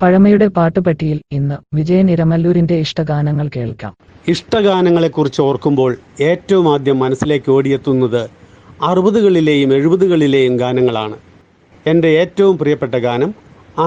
പഴമയുടെ പാട്ടുപെട്ടിയിൽ ഇന്ന് വിജയൻ ഇരമല്ലൂരിന്റെ ഇഷ്ടഗാനങ്ങൾ കേൾക്കാം. ഇഷ്ടഗാനങ്ങളെക്കുറിച്ച് ഓർക്കുമ്പോൾ ഏറ്റവും ആദ്യം മനസ്സിലേക്ക് ഓടിയെത്തുന്നത് അറുപതുകളിലെയും എഴുപതുകളിലെയും ഗാനങ്ങളാണ്. എന്റെ ഏറ്റവും പ്രിയപ്പെട്ട ഗാനം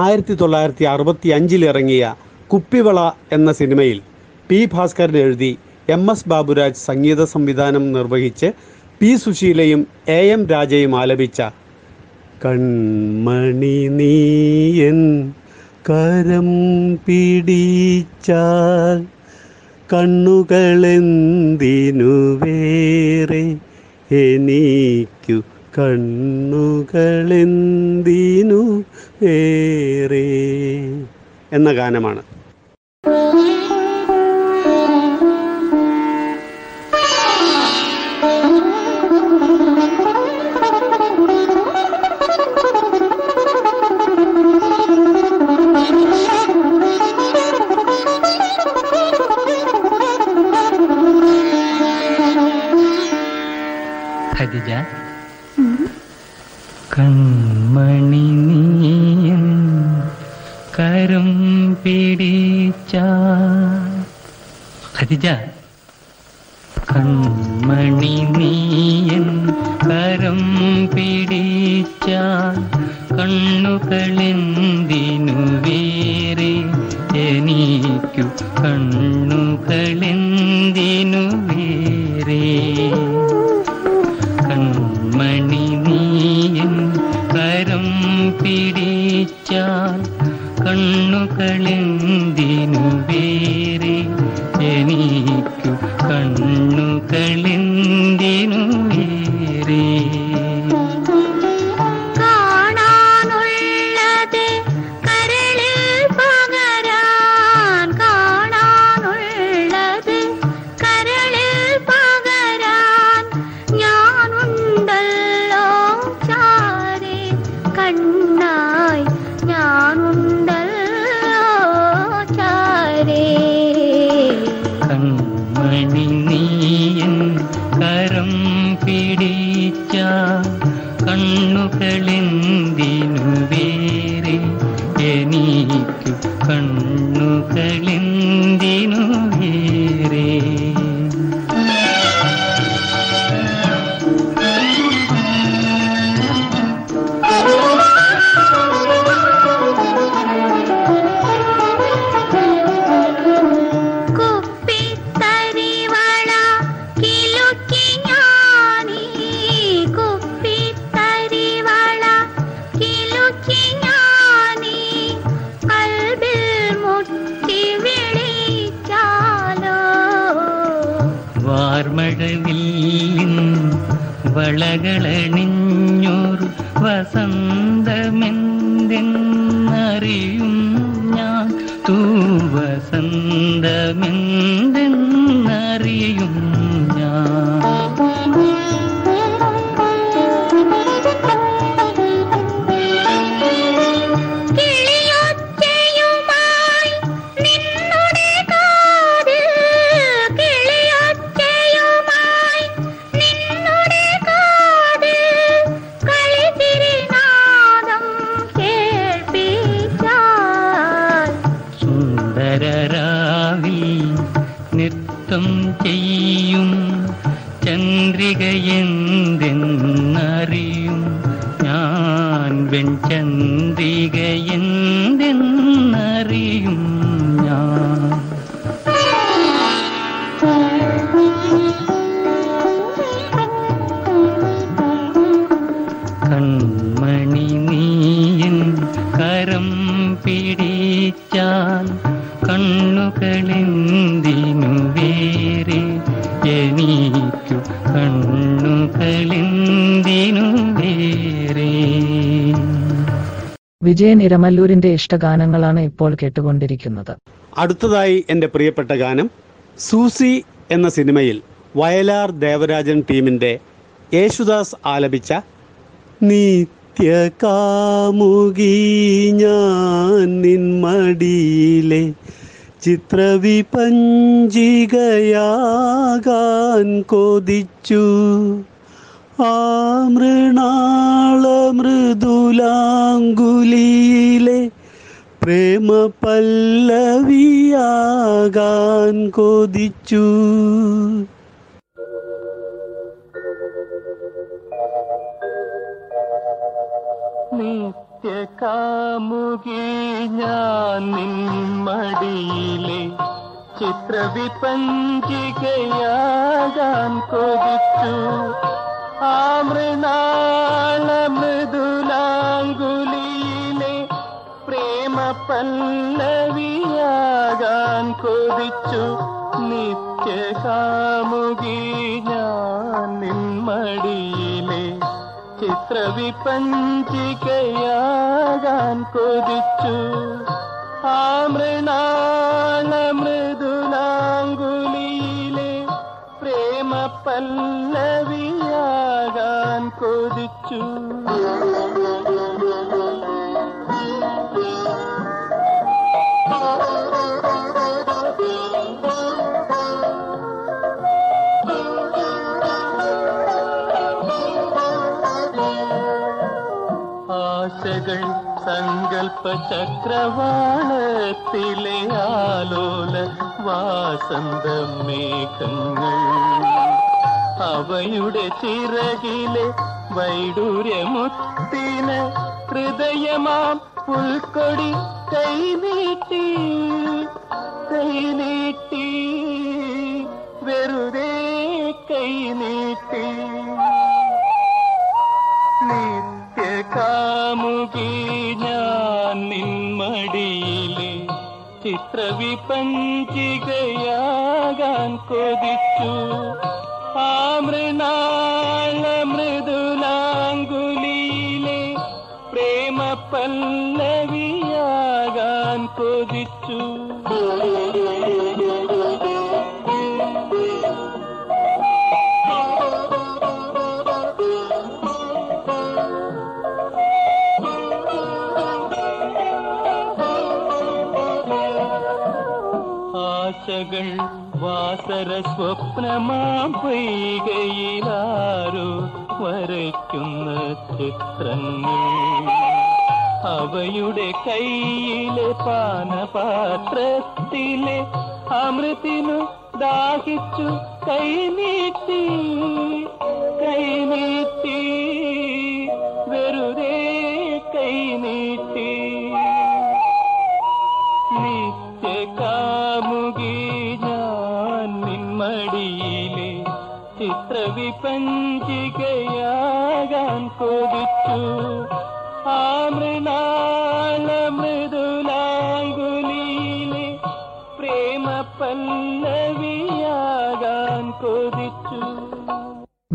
ആയിരത്തി തൊള്ളായിരത്തി അറുപത്തി അഞ്ചിൽ ഇറങ്ങിയ കുപ്പിവള എന്ന സിനിമയിൽ പി ഭാസ്കരൻ എഴുതി എം എസ് ബാബുരാജ് സംഗീത സംവിധാനം നിർവഹിച്ച് പി സുശീലയും എ എം രാജയും ആലപിച്ച കൺമണി നീയൻ കരം പിടിച്ചാൽ കണ്ണുകളെന്തിനു വേറെ? എനിക്കു കണ്ണുകളെന്തിനു വേറെ? എന്ന ഗാനമാണ്. കൺമണി നീയും കരം പിടിച്ച ഖദിജ. കൺമണി നീയൻ കരം പിടിച്ച കണ്ണുകളെന്തിനു വേറെ എനിക്കു കണ്ണുകളെന്തിനു വിജയൻ ഇരമല്ലൂരിന്റെ ഇഷ്ടഗാനങ്ങളാണ് ഇപ്പോൾ കേട്ടുകൊണ്ടിരിക്കുന്നത്. അടുത്തതായി എന്റെ പ്രിയപ്പെട്ട ഗാനം സൂസി എന്ന സിനിമയിൽ വയലാർ ദേവരാജൻ ടീമിന്റെ യേശുദാസ് ആലപിച്ച നിത്യകാമുകി ഞാൻ നിന്മടിയിലെ ചിത്രവിപഞ്ചികയാകാൻ കൊതിച്ചു ആ മൃണാള മൃദുലാങ്കുലിയിലെ പ്രേമ പല്ലവിയാകാൻ കൊതിച്ചു നിത്യകാമുകി ഞാൻ നിന്മടിയിലെ ചിത്രവിപഞ്ചികയാകാൻ കൊതിച്ചു. ആ മൃണാള മൃദുലാങ്കുലിയിലെ പ്രേമ പല്ലവിയാകാൻ കൊതിച്ചു നിത്യകാമുകി ഞാൻ നിന്മടിയിലെ ചിത്രവിപഞ്ചികയാകാൻ കൊതിച്ചു. ആ മൃണാള മൃദുലാങ്കുലിയിലെ പ്രേമ പല്ലവിയാകാൻ കൊതിച്ചു ആശകൾ സങ്കൽപ്പ ചക്രവാളത്തിലെ ആലോല വാസന്ത മേഘങ്ങൾ. അവയുടെ ചിറകിലെ വൈഡൂര്യമുത്തിന് ഹൃദയമാം പുൽക്കൊടി കൈനീട്ടി കൈനീട്ടി വെറുതെ കൈനീട്ടി നിത്യകാമുകി ഞാൻ നിന്മടിയിലെ ചിത്രവിപഞ്ചികയാകാൻ കൊതിച്ചു. ആ മൃണാള വാസര സ്വപ്നമാം പൊയ്കയിലാരോ വരയ്ക്കുന്ന ചിത്രങ്ങൾ. അവയുടെ കയ്യിലെ പാനപാത്രത്തിലെ അമൃതിനു ദാഹിച്ചു കൈനീട്ടി കൈനീട്ടി.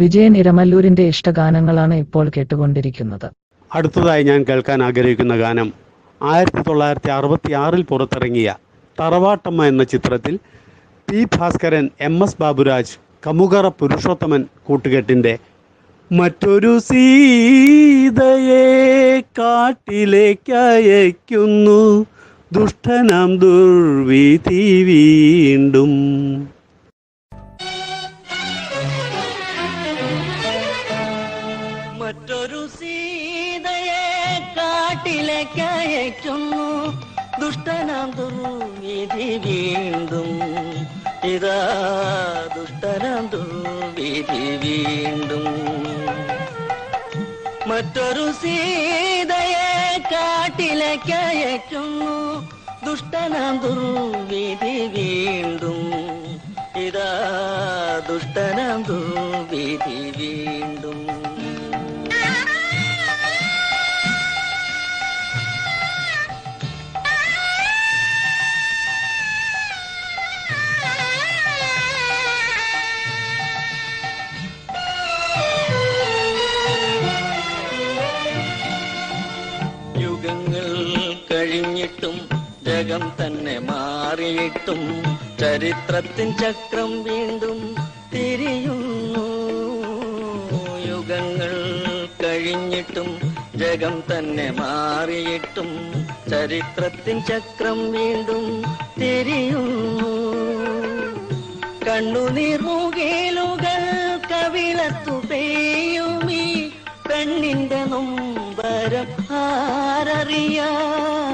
വിജയൻ ഇരമല്ലൂരിന്റെ ഇഷ്ടഗാനങ്ങളാണ് ഇപ്പോൾ കേട്ടുകൊണ്ടിരിക്കുന്നത്. അടുത്തതായി ഞാൻ കേൾക്കാൻ ആഗ്രഹിക്കുന്ന ഗാനം ആയിരത്തി തൊള്ളായിരത്തി അറുപത്തി ആറിൽ പുറത്തിറങ്ങിയ തറവാട്ടമ്മ എന്ന ചിത്രത്തിൽ P Bhaskaran M S Baburaj Kamukara Purushothaman കൂട്ടുകെട്ടിന്റെ മറ്റൊരു സീതയെ കാട്ടിലേക്കയക്കുന്നു ദുഷ്ടനാം ദുർവിധി വീണ്ടും. ദുർവിധി വീണ്ടും ഇതാ ദുഷ്ടനാം ദുർവിധി വീണ്ടും. മറ്റൊരു സീതയെ കാട്ടിലേക്കയക്കുന്നു അയക്കുന്നു വിധി വീണ്ടും. ഇതാ ദുഷ്ടനാം ദുർവിധി വീണ്ടും. കഴിഞ്ഞിട്ടും ജഗം തന്നെ മാറിയിട്ടും ചരിത്രത്തിൻ ചക്രം വീണ്ടും തിരിയുന്നു. യുഗങ്ങൾ കഴിഞ്ഞിട്ടും ജഗം തന്നെ മാറിയിട്ടും ചരിത്രത്തിൻ ചക്രം വീണ്ടും തിരിയുന്നു. കണ്ണുനീർ മുകേലുകൾ കവിളത്തു പെയ്യുമീ പെണ്ണിന്റെ നൊമ്പരം ആരറിയാൻ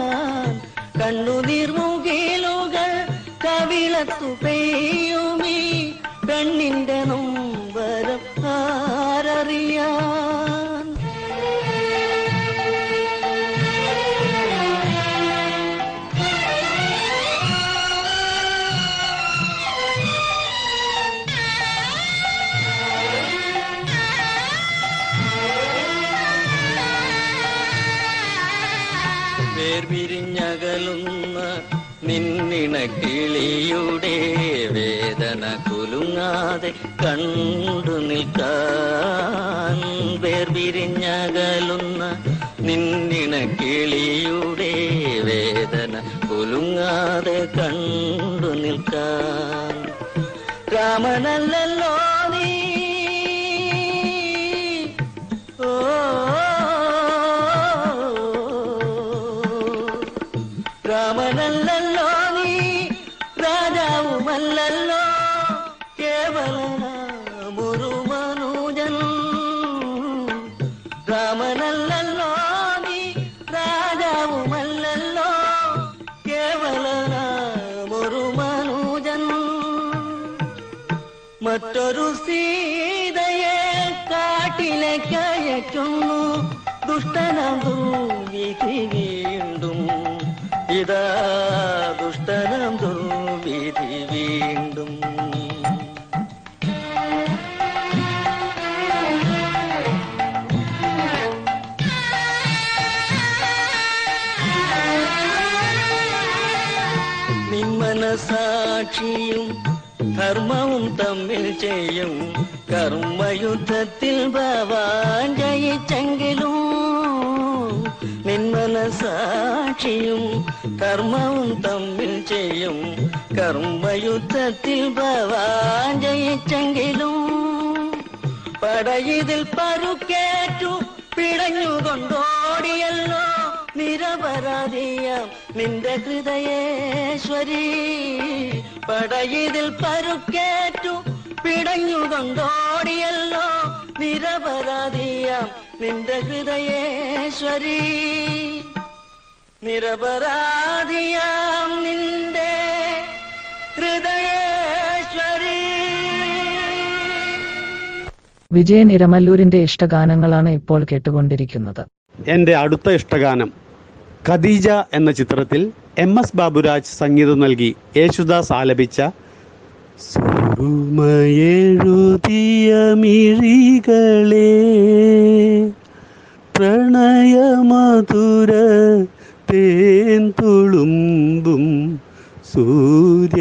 കണ്ണുനീർ മുകിലുകൾ കവിളത്തു പെയ്യുമീ ദുഷ്ടനം ദുർവിധി വീണ്ടും. ഇതാ ദുഷ്ടനം ദുർവിധി വീണ്ടും. നിന്മനസാക്ഷിയും ധർമ്മവും തമ്മിൽ ചെയ്യും. കർമ്മയുദ്ധത്തിൽ ഭവാൻ ജയിച്ചെങ്കിലും നിന്മനസാക്ഷിയും കർമ്മവും തമ്മിൽ ചെയ്യും. കർമ്മയുദ്ധത്തിൽ ഭവാൻ ജയിച്ചെങ്കിലും പടയിതിൽ പരുക്കേറ്റു പിടഞ്ഞുകൊണ്ടോടിയല്ലോ നിരപരാധിയ നിന്റെ ഹൃദയേശ്വരി. പടയിതിൽ പരുക്കേറ്റു പിടഞ്ഞുകൊണ്ടോടിയല്ലോ നിരപരാധിയ നിന്റെ ഹൃദയേശ്വരി. നിരപരാധിയാം നിന്റെ ഹൃദയേശ്വരി. വിജയൻ ഇരമല്ലൂരിന്റെ ഇഷ്ടഗാനങ്ങളാണ് ഇപ്പോൾ കേട്ടുകൊണ്ടിരിക്കുന്നത്. എന്റെ അടുത്ത ഇഷ്ടഗാനം ഖദീജ എന്ന ചിത്രത്തിൽ എം എസ് ബാബുരാജ് സംഗീതം നൽകി യേശുദാസ് ആലപിച്ച സുരുമയെഴുതിയമിഴികളേ പ്രണയമധുര തേൻ തുളുമ്പും സൂര്യകാന്തി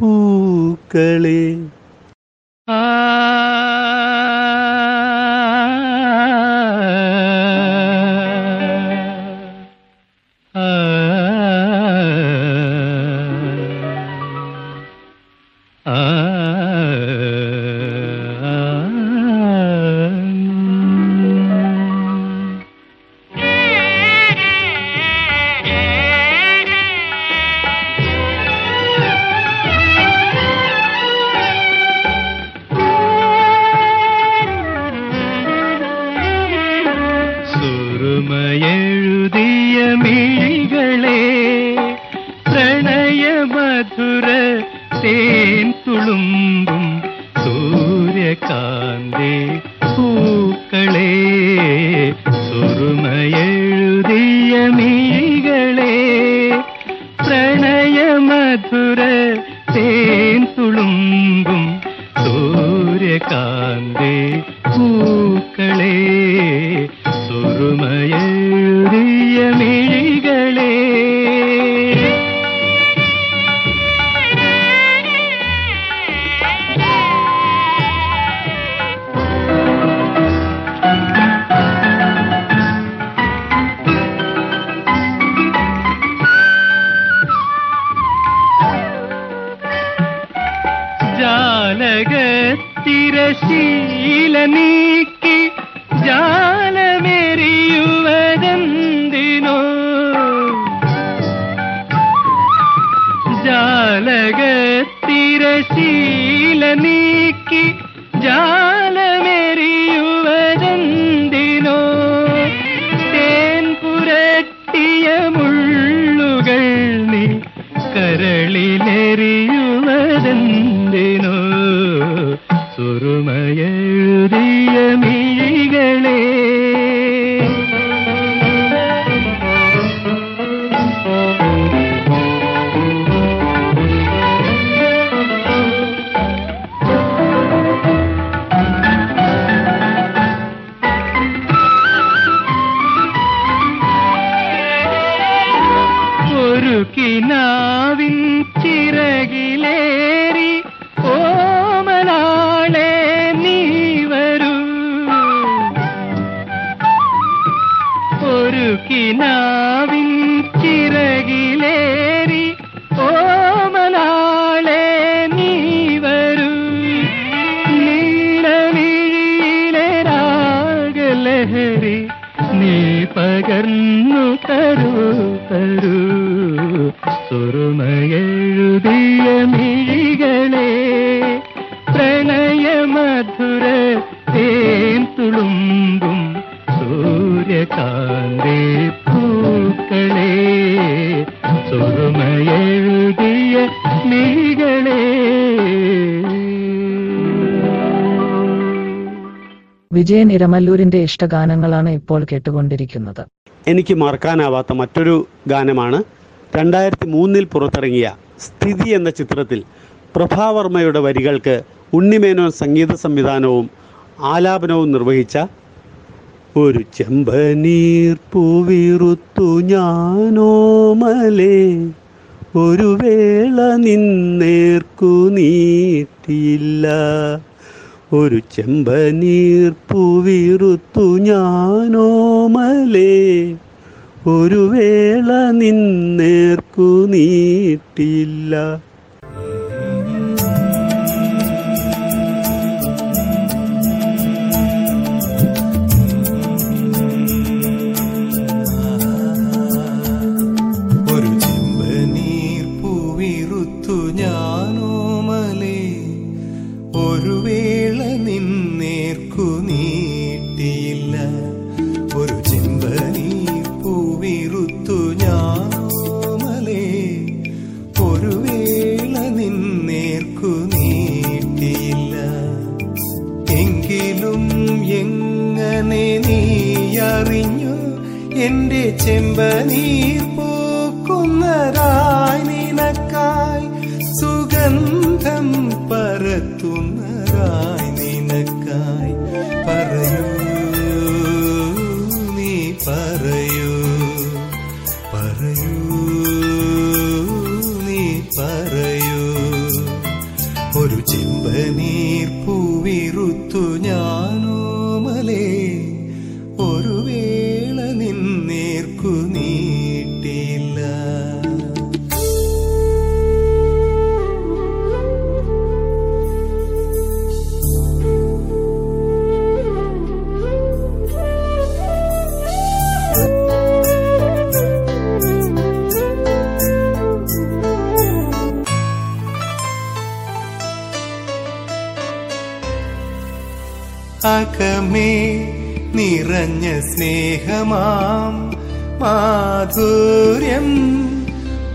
പൂക്കളെ. സുറുമയെഴുതിയ സുറുമയെഴുതിയ മിഴികളെ വിജയൻ ഇരമല്ലൂരിന്റെ ഇഷ്ടഗാനങ്ങളാണ് ഇപ്പോൾ കേട്ടുകൊണ്ടിരിക്കുന്നത്. എനിക്ക് മറക്കാനാവാത്ത മറ്റൊരു ഗാനമാണ് രണ്ടായിരത്തി മൂന്നിൽ പുറത്തിറങ്ങിയ സ്ഥിതി എന്ന ചിത്രത്തിൽ പ്രഭാവർമ്മയുടെ വരികൾക്ക് ഉണ്ണിമേനോൻ സംഗീത സംവിധാനവും ആലാപനവും നിർവഹിച്ച ഒരു ചെമ്പനീർ പൂവിറുത്തു ഞാനോമലേ. ഒരു വേള നിന്നേർക്കു നീട്ടിയില്ല. ഒരു ചെമ്പനീർ പൂവിറുത്തു ഞാനോമലേ ഒരു വേള നിന്നേർക്കു നീട്ടിയില്ല. എങ്കിലും എങ്ങനെ നീ അറിഞ്ഞു? എന്റെ ചെമ്പനീർ പോക്കുന്നതായി നിനക്കായി സുഗന്ധം പരത്തുന്നതായി അകമേ നിറഞ്ഞ സ്നേഹമാം. മാധുര്യം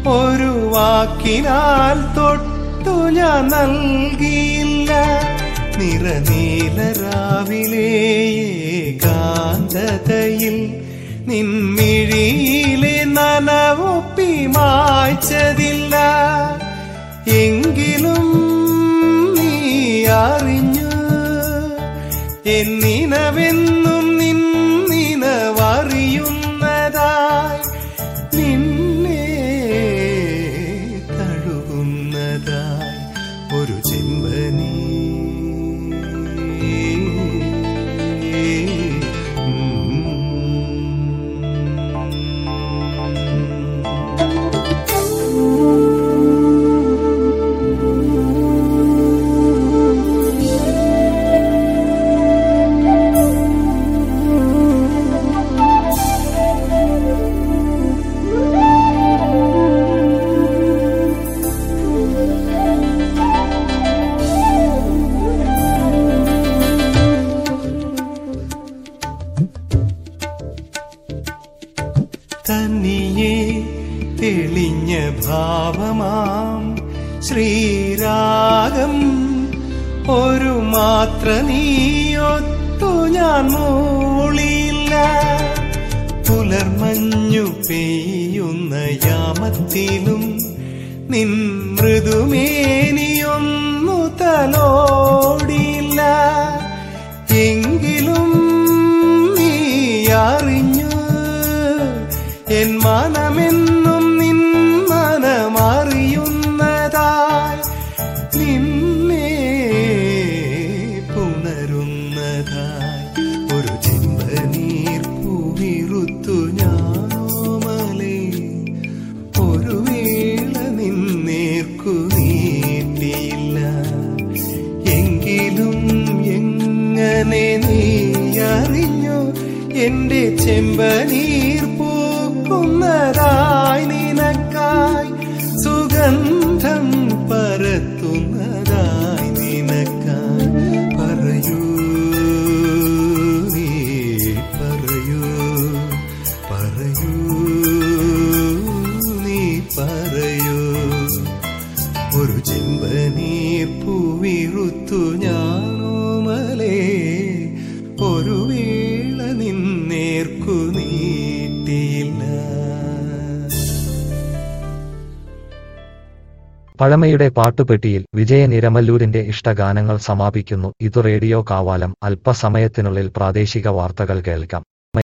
ഒരു വാക്കിനാൽ തൊട്ടു ഞാൻ നൽകിയില്ല. നിറനീലരാവിലെ കാന്തതയിൽ നിൻമിഴിയിലെ നനവൊപ്പി മായ്ച്ചതില്ല. എങ്കിലും என் நினவென் জানো സിനിമയുടെ പാട്ടുപെട്ടിയിൽ വിജയൻ ഇരമല്ലൂരിന്റെ ഇഷ്ടഗാനങ്ങൾ സമാപിക്കുന്നു. ഇതു റേഡിയോ കാവാലം. അല്പസമയത്തിനുള്ളിൽ പ്രാദേശിക വാർത്തകൾ കേൾക്കാം.